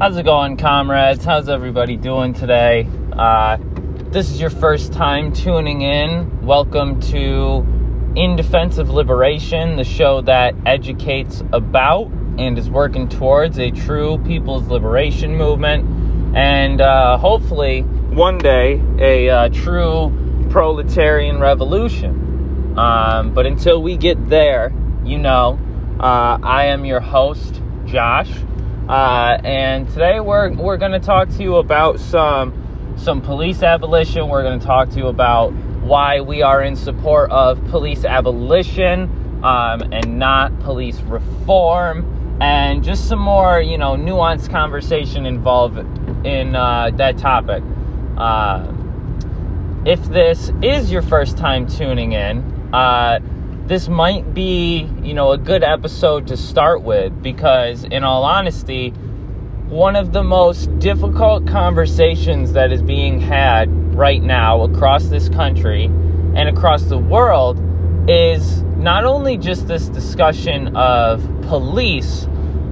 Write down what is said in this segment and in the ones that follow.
How's it going, comrades? How's everybody doing today? Uh, this is your first time tuning in. Welcome to In Defense of Liberation, the show that educates about and is working towards a true people's liberation movement and uh, hopefully one day a uh, true proletarian revolution. Um, but until we get there, you know, uh, I am your host, Josh. Uh, and today we're we're going to talk to you about some some police abolition. We're going to talk to you about why we are in support of police abolition um, and not police reform, and just some more you know nuanced conversation involved in uh, that topic. Uh, if this is your first time tuning in, uh, this might be, you know, a good episode to start with because, in all honesty, one of the most difficult conversations that is being had right now across this country and across the world is not only just this discussion of police,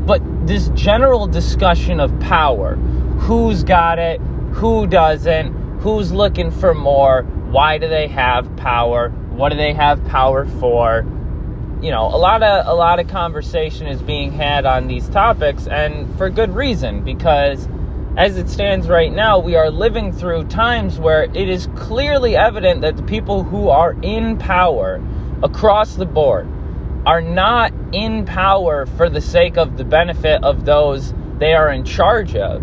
but this general discussion of power. Who's got it? Who doesn't? Who's looking for more? Why do they have power? What do they have power for? You know, a lot of a lot of conversation is being had on these topics and for good reason because as it stands right now, we are living through times where it is clearly evident that the people who are in power across the board are not in power for the sake of the benefit of those they are in charge of.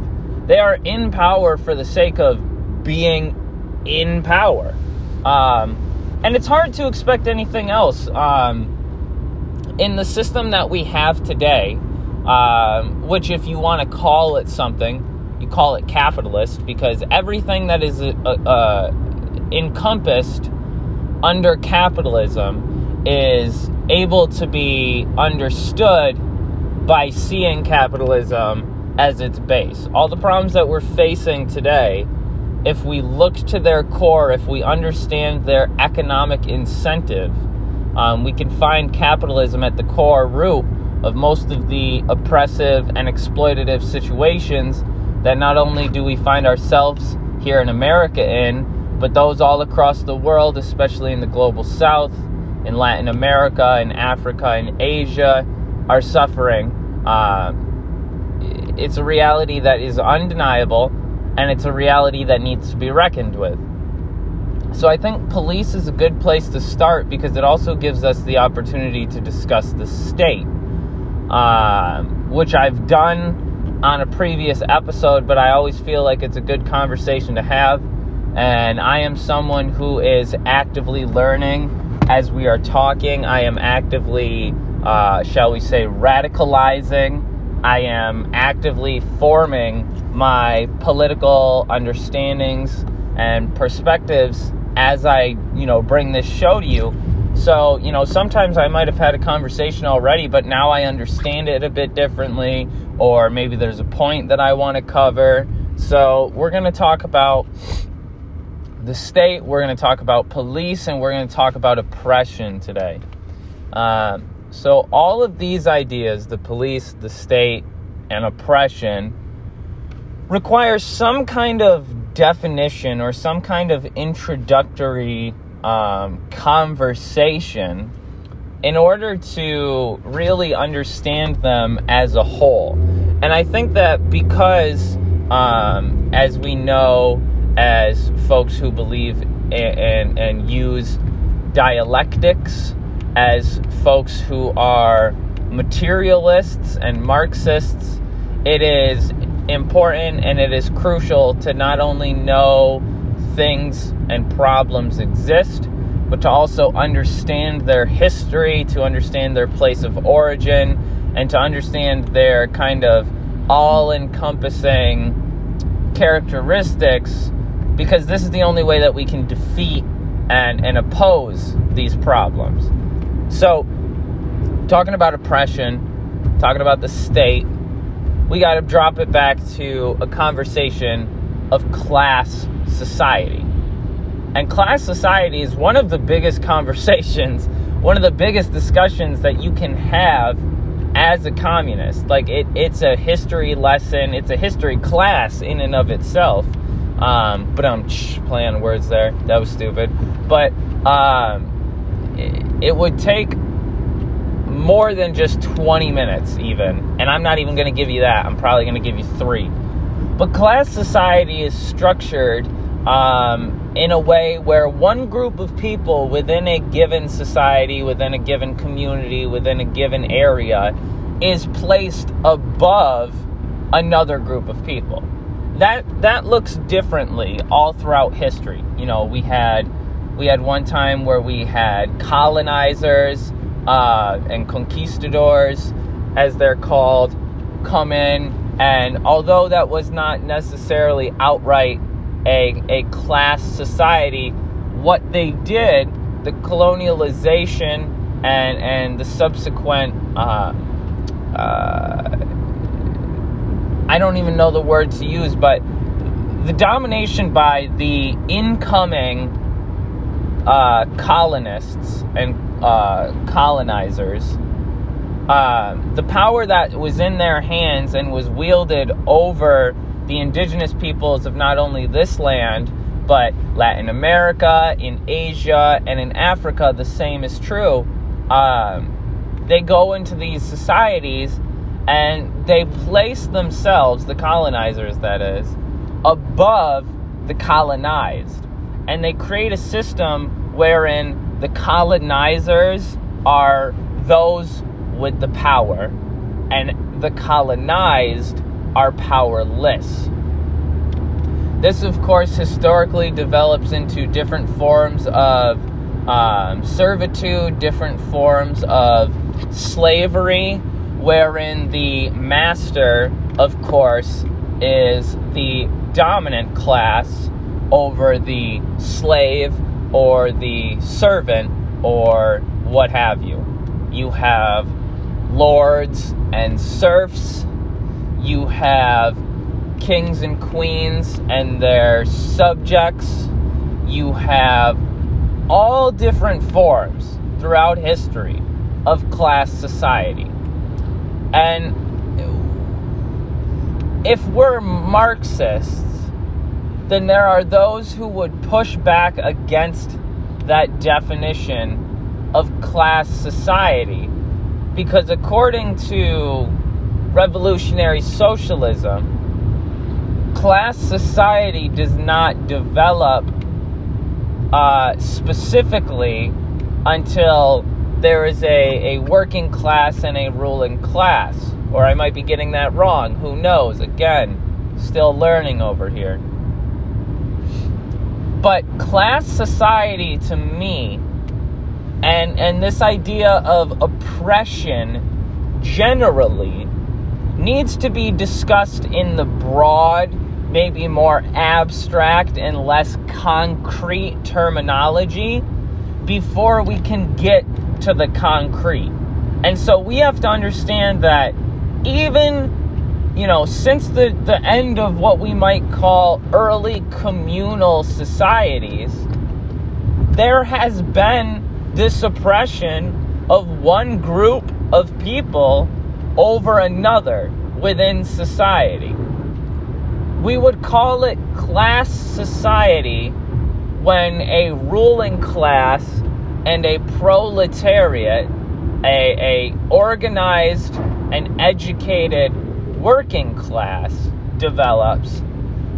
They are in power for the sake of being in power. Um, and it's hard to expect anything else. Um, in the system that we have today, um, which, if you want to call it something, you call it capitalist because everything that is uh, uh, encompassed under capitalism is able to be understood by seeing capitalism as its base. All the problems that we're facing today if we look to their core, if we understand their economic incentive, um, we can find capitalism at the core root of most of the oppressive and exploitative situations that not only do we find ourselves here in America in, but those all across the world, especially in the global south, in Latin America, in Africa, in Asia, are suffering. Uh, it's a reality that is undeniable and it's a reality that needs to be reckoned with. So I think police is a good place to start because it also gives us the opportunity to discuss the state, uh, which I've done on a previous episode, but I always feel like it's a good conversation to have. And I am someone who is actively learning as we are talking. I am actively, uh, shall we say, radicalizing. I am actively forming my political understandings and perspectives as I, you know, bring this show to you. So, you know, sometimes I might have had a conversation already, but now I understand it a bit differently, or maybe there's a point that I want to cover. So, we're going to talk about the state, we're going to talk about police, and we're going to talk about oppression today. Uh, so, all of these ideas the police, the state, and oppression require some kind of definition or some kind of introductory um, conversation in order to really understand them as a whole. And I think that because, um, as we know, as folks who believe and, and, and use dialectics, as folks who are materialists and Marxists, it is important and it is crucial to not only know things and problems exist, but to also understand their history, to understand their place of origin, and to understand their kind of all encompassing characteristics, because this is the only way that we can defeat and, and oppose these problems. So, talking about oppression, talking about the state, we got to drop it back to a conversation of class society. And class society is one of the biggest conversations, one of the biggest discussions that you can have as a communist. Like it, it's a history lesson. It's a history class in and of itself. Um, but I'm playing words there. That was stupid. But um, it, it would take more than just 20 minutes, even. And I'm not even going to give you that. I'm probably going to give you three. But class society is structured um, in a way where one group of people within a given society, within a given community, within a given area is placed above another group of people. That that looks differently all throughout history. You know, we had we had one time where we had colonizers uh, and conquistadors, as they're called, come in, and although that was not necessarily outright a, a class society, what they did, the colonialization and, and the subsequent, uh, uh, I don't even know the word to use, but the domination by the incoming uh, colonists and uh, colonizers, uh, the power that was in their hands and was wielded over the indigenous peoples of not only this land, but Latin America, in Asia, and in Africa, the same is true. Um, they go into these societies and they place themselves, the colonizers that is, above the colonized. And they create a system wherein the colonizers are those with the power, and the colonized are powerless. This, of course, historically develops into different forms of um, servitude, different forms of slavery, wherein the master, of course, is the dominant class over the slave or the servant or what have you. You have lords and serfs you have kings and queens and their subjects. You have all different forms throughout history of class society. And if we're Marxists, then there are those who would push back against that definition of class society. Because according to revolutionary socialism, class society does not develop uh, specifically until there is a, a working class and a ruling class. Or I might be getting that wrong. Who knows? Again, still learning over here. But class society to me, and, and this idea of oppression generally, needs to be discussed in the broad, maybe more abstract and less concrete terminology before we can get to the concrete. And so we have to understand that even, you know, since the, the end of what we might call early communal societies, there has been this oppression of one group of people over another within society. We would call it class society when a ruling class and a proletariat, a, a organized and educated working class develops.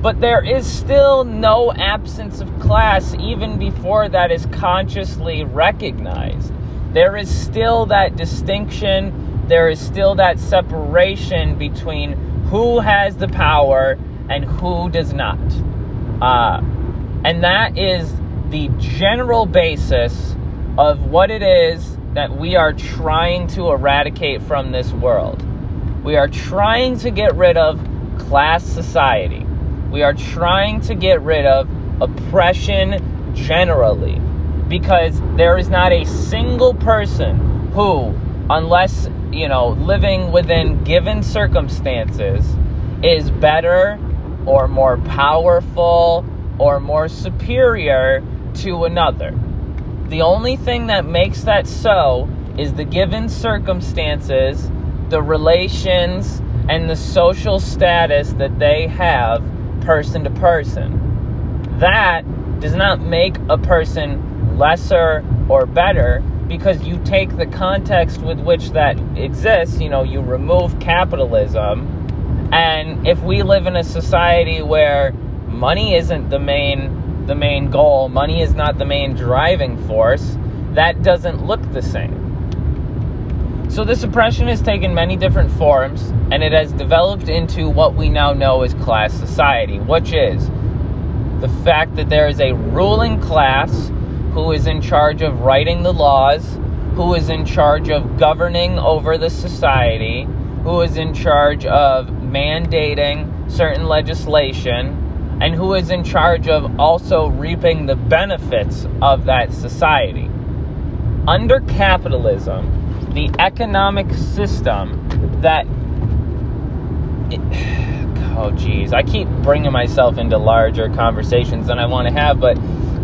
But there is still no absence of class even before that is consciously recognized. There is still that distinction there is still that separation between who has the power and who does not. Uh, and that is the general basis of what it is that we are trying to eradicate from this world. We are trying to get rid of class society. We are trying to get rid of oppression generally because there is not a single person who, unless you know, living within given circumstances is better or more powerful or more superior to another. The only thing that makes that so is the given circumstances the relations and the social status that they have person to person. That does not make a person lesser or better because you take the context with which that exists, you know, you remove capitalism. And if we live in a society where money isn't the main the main goal, money is not the main driving force, that doesn't look the same. So this oppression has taken many different forms and it has developed into what we now know as class society, which is the fact that there is a ruling class who is in charge of writing the laws, who is in charge of governing over the society, who is in charge of mandating certain legislation, and who is in charge of also reaping the benefits of that society. Under capitalism, the economic system that. It, oh, geez. I keep bringing myself into larger conversations than I want to have, but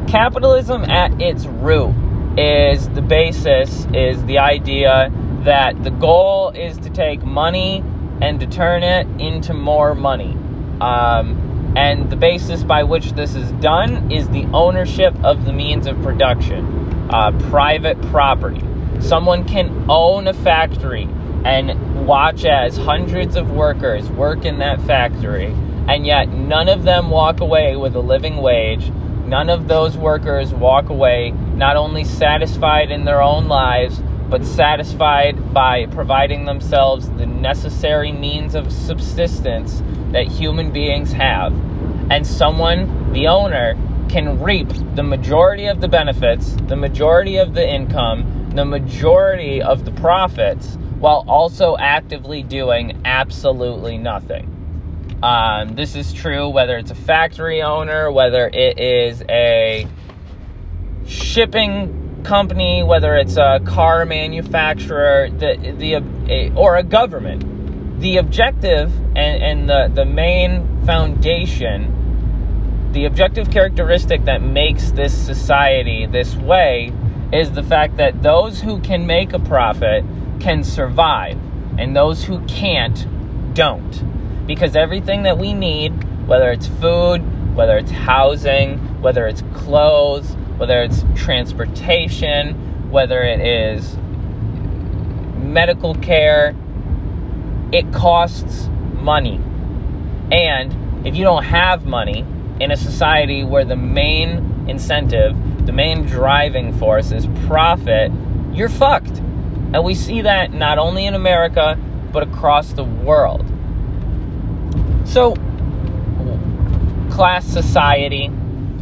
capitalism at its root is the basis, is the idea that the goal is to take money and to turn it into more money. Um, and the basis by which this is done is the ownership of the means of production, uh, private property. Someone can own a factory and watch as hundreds of workers work in that factory, and yet none of them walk away with a living wage. None of those workers walk away not only satisfied in their own lives, but satisfied by providing themselves the necessary means of subsistence that human beings have. And someone, the owner, can reap the majority of the benefits, the majority of the income, the majority of the profits, while also actively doing absolutely nothing. Um, this is true whether it's a factory owner, whether it is a shipping company, whether it's a car manufacturer, the, the, or a government the objective and, and the, the main foundation, the objective characteristic that makes this society this way is the fact that those who can make a profit can survive, and those who can't don't. Because everything that we need, whether it's food, whether it's housing, whether it's clothes, whether it's transportation, whether it is medical care, it costs money. And if you don't have money in a society where the main incentive, the main driving force is profit, you're fucked. And we see that not only in America, but across the world. So, class society,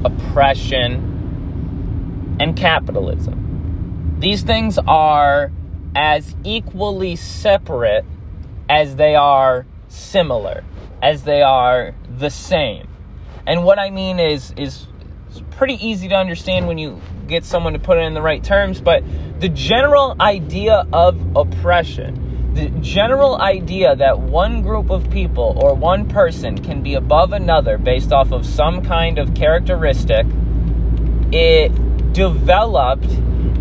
oppression, and capitalism. These things are as equally separate as they are similar, as they are the same. And what I mean is is pretty easy to understand when you get someone to put it in the right terms, but the general idea of oppression, the general idea that one group of people or one person can be above another based off of some kind of characteristic, it developed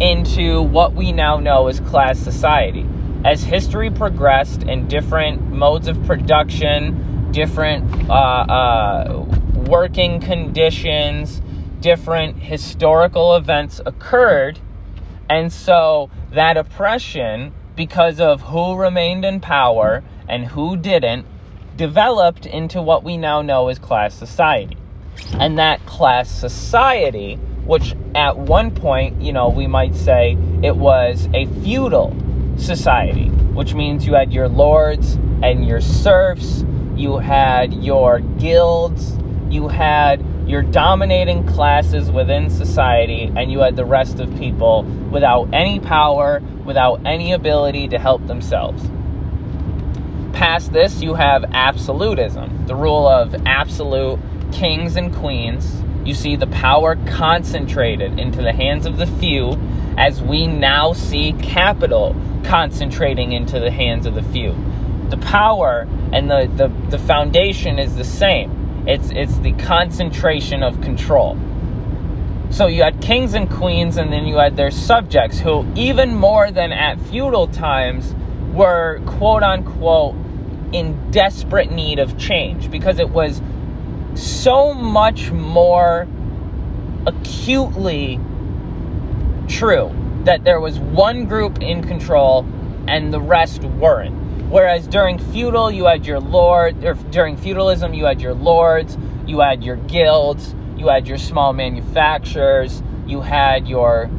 into what we now know as class society. As history progressed and different modes of production, different uh, uh, working conditions, different historical events occurred. And so that oppression, because of who remained in power and who didn't, developed into what we now know as class society. And that class society, which at one point, you know, we might say it was a feudal society, which means you had your lords and your serfs, you had your guilds, you had your dominating classes within society, and you had the rest of people without any power, without any ability to help themselves. Past this, you have absolutism, the rule of absolute kings and queens. You see the power concentrated into the hands of the few as we now see capital concentrating into the hands of the few. The power and the, the, the foundation is the same. It's it's the concentration of control. So you had kings and queens, and then you had their subjects, who, even more than at feudal times, were quote unquote in desperate need of change because it was so much more acutely true that there was one group in control and the rest weren't. Whereas during feudal, you had your lord, or during feudalism, you had your lords, you had your guilds, you had your small manufacturers, you had your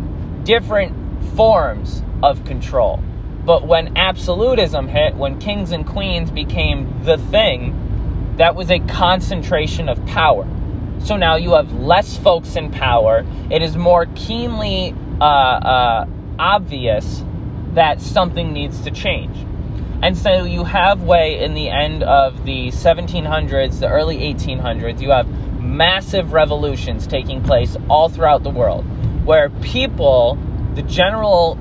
different forms of control. But when absolutism hit, when kings and queens became the thing, that was a concentration of power. So now you have less folks in power. It is more keenly uh, uh, obvious that something needs to change. And so you have way in the end of the 1700s, the early 1800s, you have massive revolutions taking place all throughout the world where people, the general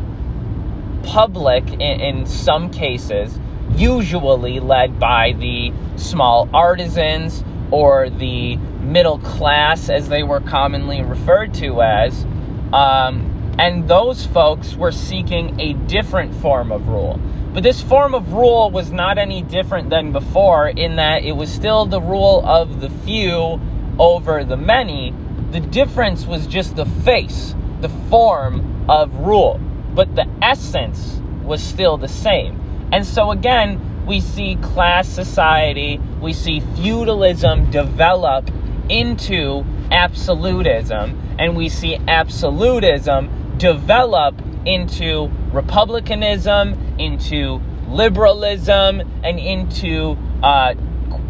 public in, in some cases, usually led by the small artisans or the middle class, as they were commonly referred to as, um, and those folks were seeking a different form of rule. But this form of rule was not any different than before in that it was still the rule of the few over the many. The difference was just the face, the form of rule, but the essence was still the same. And so, again, we see class society, we see feudalism develop into absolutism, and we see absolutism develop into republicanism, into liberalism, and into uh,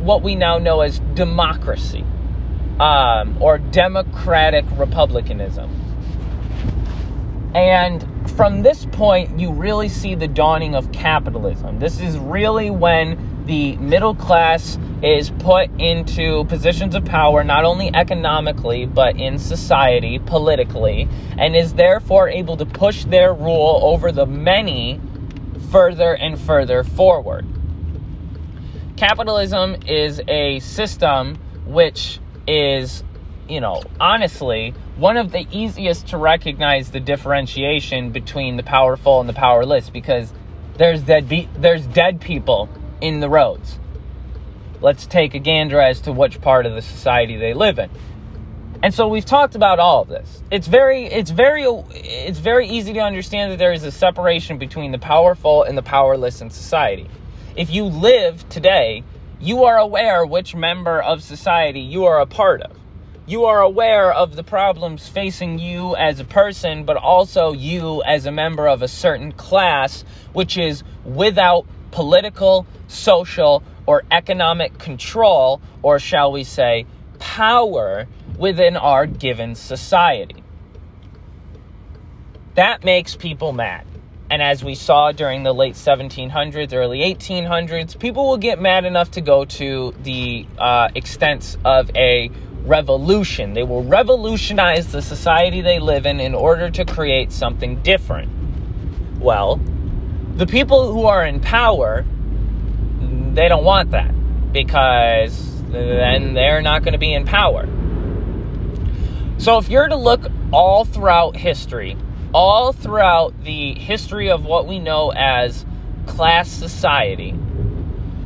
what we now know as democracy um, or democratic republicanism. And from this point, you really see the dawning of capitalism. This is really when the middle class is put into positions of power, not only economically, but in society, politically, and is therefore able to push their rule over the many further and further forward. Capitalism is a system which is, you know, honestly, one of the easiest to recognize the differentiation between the powerful and the powerless because there's dead be- there's dead people in the roads. Let's take a gander as to which part of the society they live in. And so we've talked about all of this. It's very it's very it's very easy to understand that there is a separation between the powerful and the powerless in society. If you live today, you are aware which member of society you are a part of. You are aware of the problems facing you as a person, but also you as a member of a certain class, which is without political, social, or economic control, or shall we say, power within our given society. That makes people mad. And as we saw during the late 1700s, early 1800s, people will get mad enough to go to the uh, extents of a revolution. They will revolutionize the society they live in in order to create something different. Well, the people who are in power, they don't want that because then they're not going to be in power. So if you're to look all throughout history, all throughout the history of what we know as class society,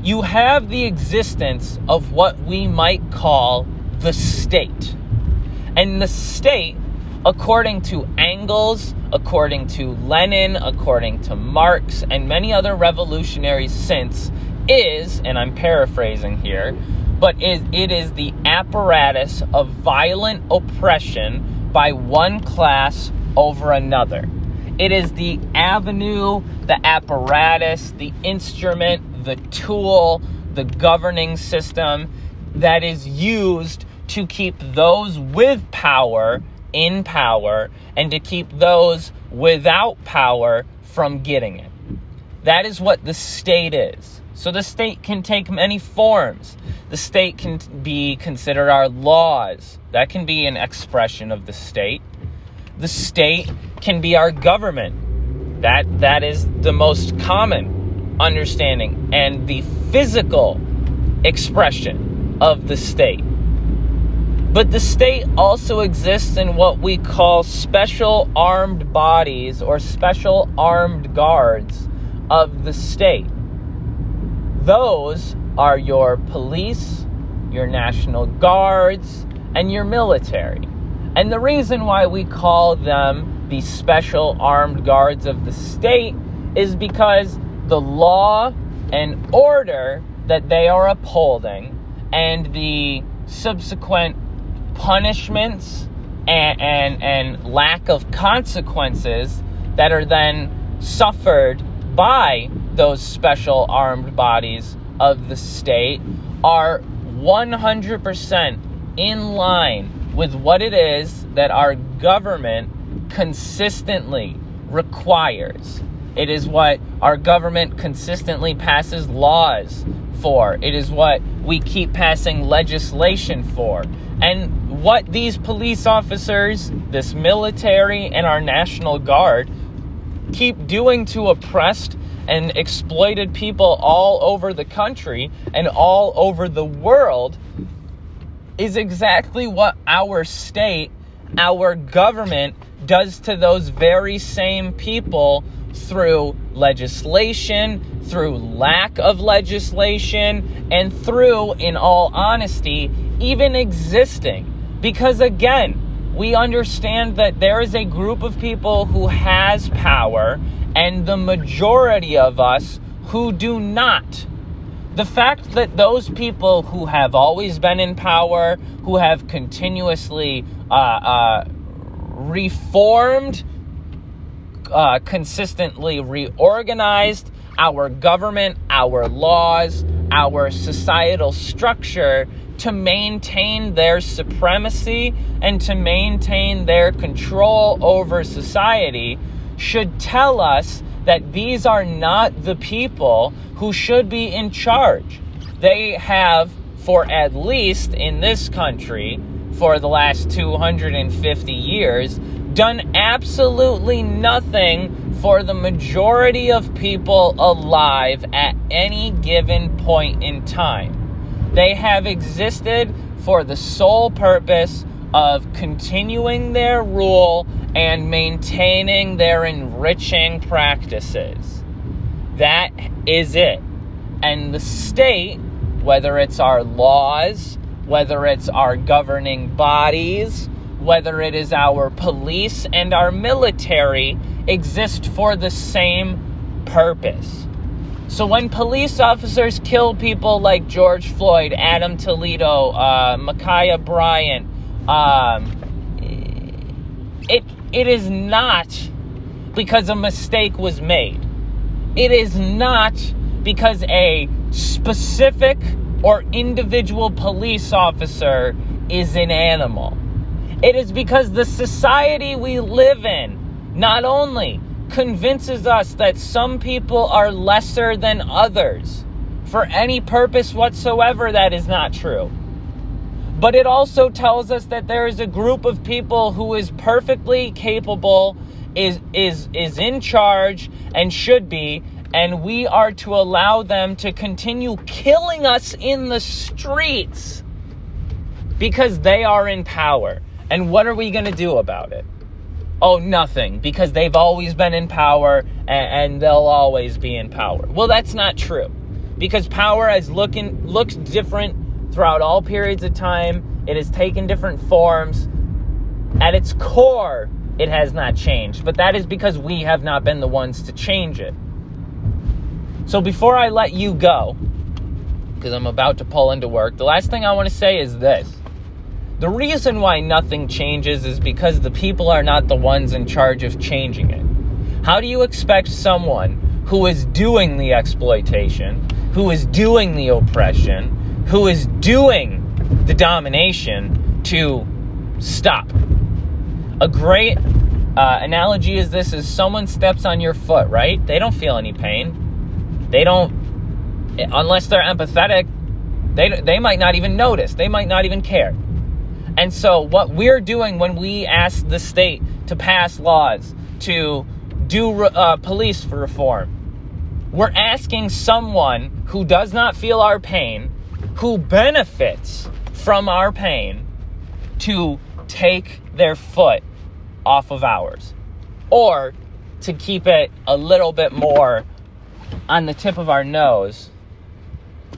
you have the existence of what we might call the state. And the state, according to Engels, according to Lenin, according to Marx, and many other revolutionaries since, is, and I'm paraphrasing here, but it is the apparatus of violent oppression by one class over another. It is the avenue, the apparatus, the instrument, the tool, the governing system that is used to keep those with power in power and to keep those without power from getting it. That is what the state is. So the state can take many forms. The state can be considered our laws. That can be an expression of the state. The state can be our government. That that is the most common understanding and the physical expression of the state. But the state also exists in what we call special armed bodies or special armed guards of the state. Those are your police, your National Guards, and your military. And the reason why we call them the special armed guards of the state is because the law and order that they are upholding and the subsequent punishments and, and, and lack of consequences that are then suffered by those special armed bodies of the state are 100% in line with what it is that our government consistently requires. It is what our government consistently passes laws for. It is what we keep passing legislation for. And what these police officers, this military, and our National Guard keep doing to oppressed and exploited people all over the country and all over the world is exactly what our state, our government does to those very same people through legislation, through lack of legislation, and through, in all honesty, even existing. Because again, we understand that there is a group of people who has power and the majority of us who do not. The fact that those people who have always been in power, who have continuously uh, uh, reformed, uh, consistently reorganized our government, our laws, our societal structure to maintain their supremacy and to maintain their control over society should tell us that these are not the people who should be in charge. They have, for at least in this country, for the last 250 years, done absolutely nothing for the majority of people alive at any given point in time. They have existed for the sole purpose of continuing their rule and maintaining their enriching practices. That is it. And the state, whether it's our laws, whether it's our governing bodies, whether it is our police and our military, exist for the same purpose. So when police officers kill people like George Floyd, Adam Toledo, uh, Ma'Khia Bryant, um, it it is not because a mistake was made. It is not because a specific or individual police officer is an animal. It is because the society we live in not only convinces us that some people are lesser than others for any purpose whatsoever that is not true. But it also tells us that there is a group of people who is perfectly capable, is is is in charge and should be, and we are to allow them to continue killing us in the streets because they are in power. And what are we going to do about it? Oh, nothing, because they've always been in power and, and, they'll always be in power. Well, that's not true. Because power has looking looks different throughout all periods of time. It has taken different forms. At its core, it has not changed, but that is because we have not been the ones to change it. So before I let you go, because I'm about to pull into work, the last thing I want to say is this. The reason why nothing changes is because the people are not the ones in charge of changing it. How do you expect someone who is doing the exploitation, who is doing the oppression, who is doing the domination to stop? A great uh, analogy is this is someone steps on your foot, right? They don't feel any pain. They don't, unless they're empathetic, they, they might not even notice. They might not even care. And so, what we're doing when we ask the state to pass laws, to do uh, police reform, we're asking someone who does not feel our pain, who benefits from our pain, to take their foot off of ours. Or to keep it a little bit more on the tip of our nose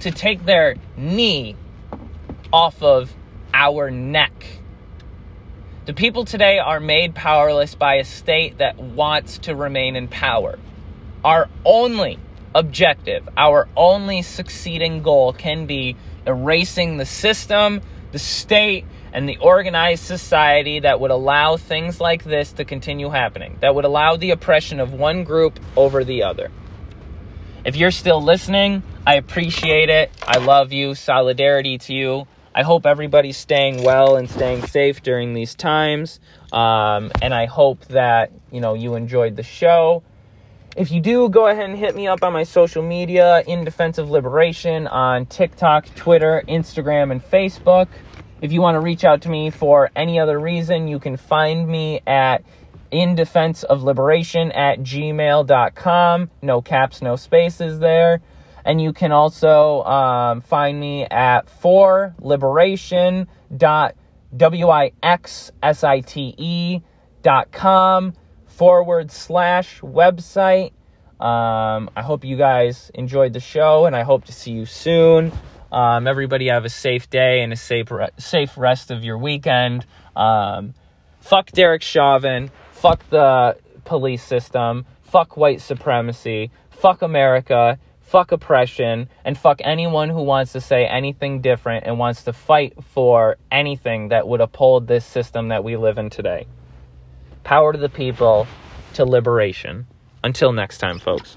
to take their knee off of our neck. The people today are made powerless by a state that wants to remain in power. Our only objective, our only succeeding goal can be erasing the system, the state, and the organized society that would allow things like this to continue happening, that would allow the oppression of one group over the other. If you're still listening, I appreciate it. I love you. Solidarity to you. I hope everybody's staying well and staying safe during these times. Um, and I hope that, you know, you enjoyed the show. If you do, go ahead and hit me up on my social media in Defense of Liberation on TikTok, Twitter, Instagram, and Facebook. If you want to reach out to me for any other reason, you can find me at in defense of liberation at gmail.com. No caps, no spaces there. And you can also um, find me at for dot w-i-x-s-i-t-e dot com forward slash website. Um, i hope you guys enjoyed the show and i hope to see you soon. Um, everybody have a safe day and a safe, re- safe rest of your weekend. Um, fuck derek chauvin. Fuck the police system. Fuck white supremacy. Fuck america fuck oppression, and fuck anyone who wants to say anything different and wants to fight for anything that would uphold this system that we live in today. Power to the people, to liberation. Until next time, folks.